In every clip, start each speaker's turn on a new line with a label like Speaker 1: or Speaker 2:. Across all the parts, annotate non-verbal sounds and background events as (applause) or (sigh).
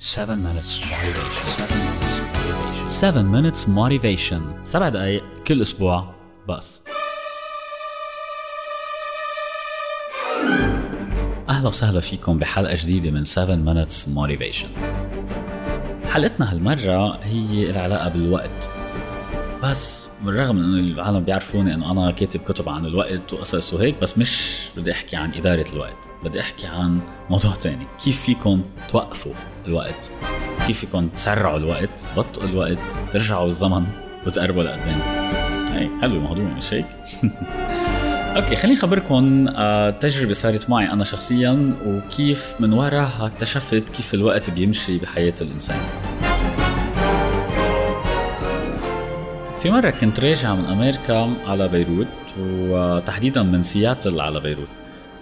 Speaker 1: 7 minutes motivation. 7 minutes motivation. 7 دقائق كل أسبوع بس. أهلا وسهلا فيكم بحلقة جديدة من 7 minutes motivation. حلقتنا هالمرة هي العلاقة بالوقت. بس بالرغم من انه العالم بيعرفوني إنه أنا كاتب كتب عن الوقت وقصص وهيك بس مش بدي أحكي عن إدارة الوقت بدي أحكي عن موضوع تاني. كيف فيكم توقفوا الوقت؟ كيف فيكم تسرعوا الوقت؟ بطئوا الوقت؟ ترجعوا بالزمن وتقربوا لقدام هي حلو الموضوع مش هيك؟ (laughs) أوكي خليني أخبركم آه، تجربة صارت معي أنا شخصيا وكيف من وراها اكتشفت كيف الوقت بيمشي بحياة الإنسان. في مرة كنت راجع من أمريكا على بيروت وتحديدا من سياتل على بيروت.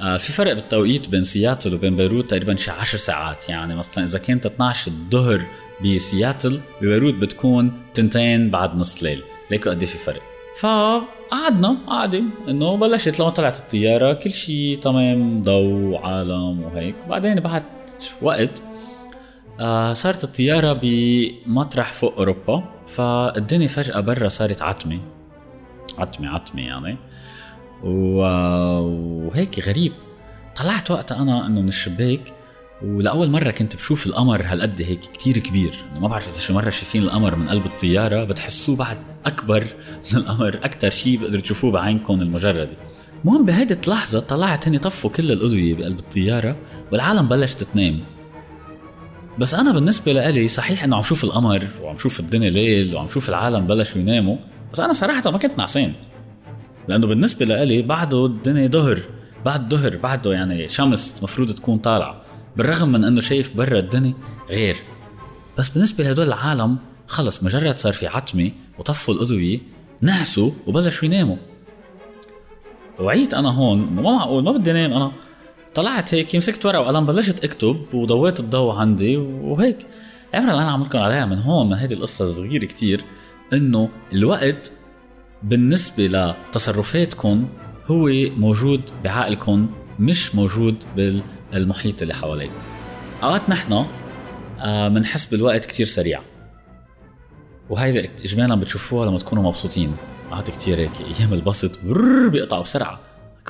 Speaker 1: آه، في فرق بالتوقيت بين سياتل وبين بيروت تقريبا شي 10 ساعات. يعني مثلا إذا كانت 12 الظهر بسياتل ببيروت بتكون تنتين بعد نص ليل. ليكو قد إيه في فرق؟ فقعدنا قاعدة إنه بلشت لما طلعت الطيارة كل شيء تمام ضوء عالم وهيك. وبعدين بعد وقت آه صارت الطيارة بمطرح فوق أوروبا. فالدنيا فجأة برا صارت عتمة. عتمة عتمة يعني. وهيك غريب. طلعت وقتها أنا إنه من الشباك ولأول مرة كنت بشوف القمر هالقد هيك كتير كبير. ما بعرف إذا شو مرة شايفين القمر من قلب الطيارة بتحسوه بعد أكبر من القمر أكتر شيء بقدروا تشوفوه بعينكم المجردة. المهم بهيدي اللحظة طلعت هني طفوا كل الأضوية بقلب الطيارة والعالم بلشت تنام. بس أنا بالنسبة لإلي صحيح إنه عم شوف القمر وعم شوف الدنيا ليل وعم شوف العالم بلشوا يناموا بس أنا صراحة ما كنت نعسان. لأنه بالنسبة لإلي بعده الدنيا ظهر بعد ظهر بعده يعني شمس مفروض تكون طالعة بالرغم من إنه شايف برا الدنيا غير. بس بالنسبة لهدول العالم خلص مجرد صار في عتمة وطفوا الاضويه نعسوا وبلشوا يناموا. وعيت أنا هون ما معقول ما بدي أنام أنا. طلعت هيك مسكت ورقة وقلم بلشت أكتب وضويت الضوء عندي وهيك. العبره اللي أنا عم لكم عليها من هون من هيدي القصة الصغيرة كتير إنه الوقت بالنسبة لتصرفاتكم هو موجود بعقلكم مش موجود بالمحيط اللي حواليك. أوقات نحن بنحس آه، بالوقت كتير سريع. وهيدا اجمالا بتشوفوها لما تكونوا مبسوطين. أوقات كتير هيك أيام البسط بيقطعوا بسرعة.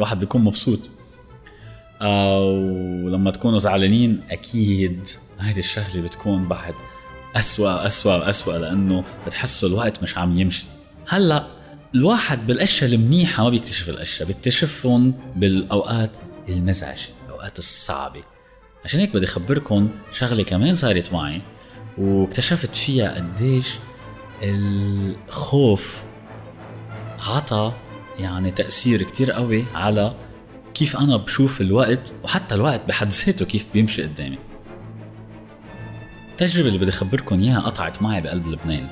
Speaker 1: واحد بيكون مبسوط. ولما تكونوا زعلانين أكيد هيدي الشغلة بتكون بعد أسوأ أسوأ أسوأ لأنه بتحسوا الوقت مش عم يمشي. هلأ الواحد بالأشياء المنيحة ما بيكتشف الأشياء بيكتشفهم بالأوقات المزعجة الأوقات الصعبة. عشان هيك بدي اخبركم شغلة كمان صارت معي واكتشفت فيها قديش الخوف عطى يعني تأثير كتير قوي على كيف أنا بشوف الوقت وحتى الوقت بحد ذاته كيف بيمشي قدامي. التجربة اللي بدي أخبركم إياها قطعت معي بقلب لبنان.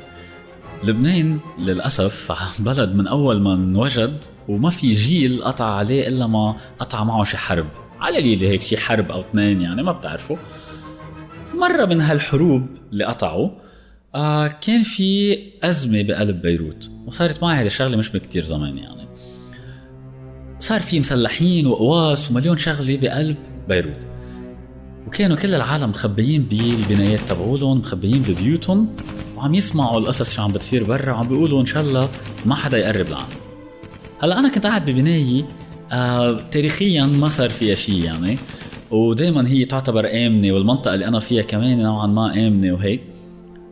Speaker 1: لبنان للأسف (laughs) بلد من أول ما انوجد وما في جيل قطع عليه إلا ما قطع معه شي حرب. على قليلة هيك شي حرب أو اثنين يعني ما بتعرفوا. مرة من هالحروب اللي قطعوا آه كان في أزمة بقلب بيروت وصارت معي هذه الشغلة مش بكتير زمان يعني. صار في مسلحين وقواس ومليون شغلة بقلب بيروت. وكانوا كل العالم مخبيين بالبنايات تبعولهم مخبيين ببيوتهم وعم يسمعوا القصص شو عم بتصير برا وعم بيقولوا إن شاء الله ما حدا يقرب لعنا هلأ أنا كنت قاعد ببناية آه تاريخيا ما صار فيها شيء يعني ودائما هي تعتبر آمنة والمنطقة اللي أنا فيها كمان نوعا ما آمنة وهيك.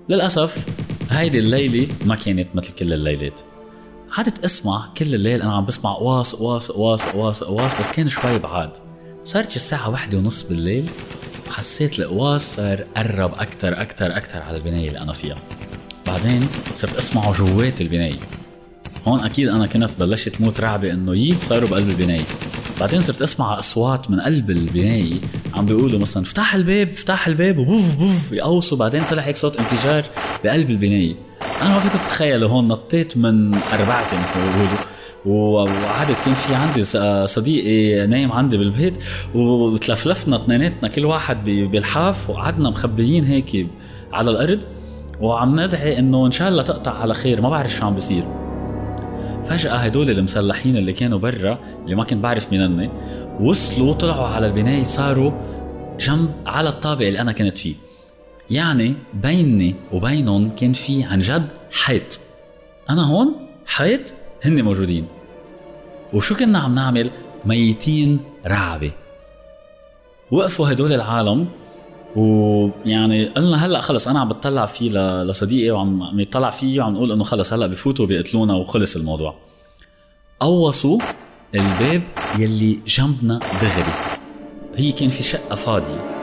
Speaker 1: للأسف هيدي الليلة ما كانت مثل كل الليلات. قعدت اسمع كل الليل أنا عم بسمع قواص قواص قواص قواص قواص بس كان شوي بعاد. صارت الساعة واحدة ونص بالليل وحسيت القواص صار قرب أكتر أكتر أكتر على البناية اللي أنا فيها. بعدين صرت أسمعه جوات البناية. هون أكيد أنا كنت بلشت موت رعبة إنه يي صاروا بقلب البناية. بعدين صرت أسمع أصوات من قلب البناية عم بيقولوا مثلا افتح الباب افتح الباب. وبوف بوف يقوصوا. بعدين طلع هيك صوت انفجار بقلب البناية. أنا ما فيكم تتخيلوا هون نطيت من أربعتي مثل ما بيقولوا. وقعدت كان في عندي صديقي نايم عندي بالبيت. وتلفلفنا اثنيناتنا كل واحد بالحاف. وقعدنا مخبيين هيك على الأرض. وعم ندعي إنه إن شاء الله تقطع على خير. ما بعرف شو عم بيصير. فجأة هدول المسلحين اللي كانوا برا اللي ما كنت بعرف مين وصلوا طلعوا على البناية صاروا جنب على الطابق اللي أنا كنت فيه. يعني بيني وبينهم كان في عن جد حيط. أنا هون حيط هن موجودين. وشو كنا عم نعمل؟ ميتين رعبة. وقفوا هدول العالم ويعني قلنا هلأ خلص أنا عم بتطلع فيه لصديقي وعم يطلع فيه وعم نقول إنه خلص هلأ بفوتوا بيقتلونا وخلص الموضوع. قوصوا الباب يلي جنبنا دغري هي كان في شقة فاضية.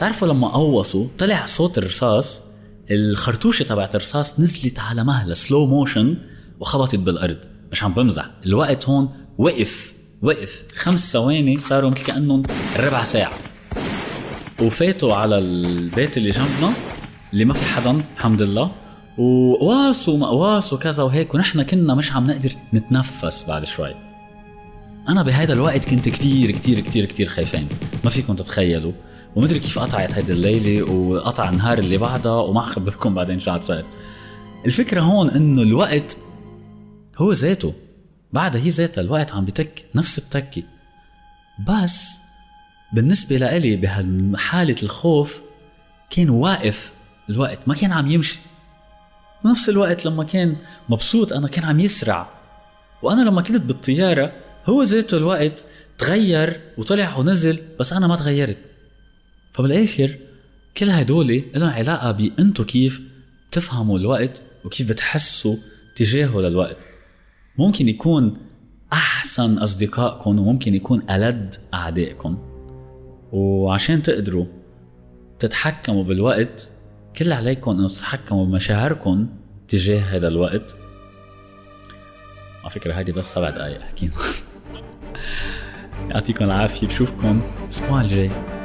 Speaker 1: تعرفوا لما قوصوا طلع صوت الرصاص؟ الخرطوشة تبعت الرصاص نزلت على مهلة سلو موشن وخبطت بالأرض. مش عم بمزح. الوقت هون وقف. وقف. خمس ثواني صاروا مثل كأنهم ربع ساعة. وفاتوا على البيت اللي جنبنا اللي ما في حدا الحمد لله. وقواس ومقواس وكذا وهيك ونحن كنا مش عم نقدر نتنفس بعد شوي. أنا بهذا الوقت كنت كتير كتير كتير كتير خايفين. ما فيكم تتخيلوا. ومدري كيف قطعت هيدي الليلة وقطع النهار اللي بعدها وما خبركم بعدين شو صار الفكرة هون إنه الوقت هو ذاته. بعدها هي ذاتها الوقت عم بتك نفس التكة. بس بالنسبة لإلي بهالحالة الخوف كان واقف الوقت ما كان عم يمشي. بنفس الوقت لما كان مبسوط أنا كان عم يسرع. وأنا لما كنت بالطيارة هو ذاته الوقت تغير وطلع ونزل بس أنا ما تغيرت. فبالآخر كل هدول لهم علاقة بأنتو كيف تفهموا الوقت وكيف بتحسوا تجاهه للوقت. ممكن يكون أحسن أصدقائكم وممكن يكون ألد أعدائكم. وعشان تقدروا تتحكموا بالوقت كل عليكم إنه تتحكموا بمشاعركم تجاه هذا الوقت. على فكرة هذه بس سبع دقايق حكينا (laughs) يعطيكم العافية بشوفكم الأسبوع الجاي.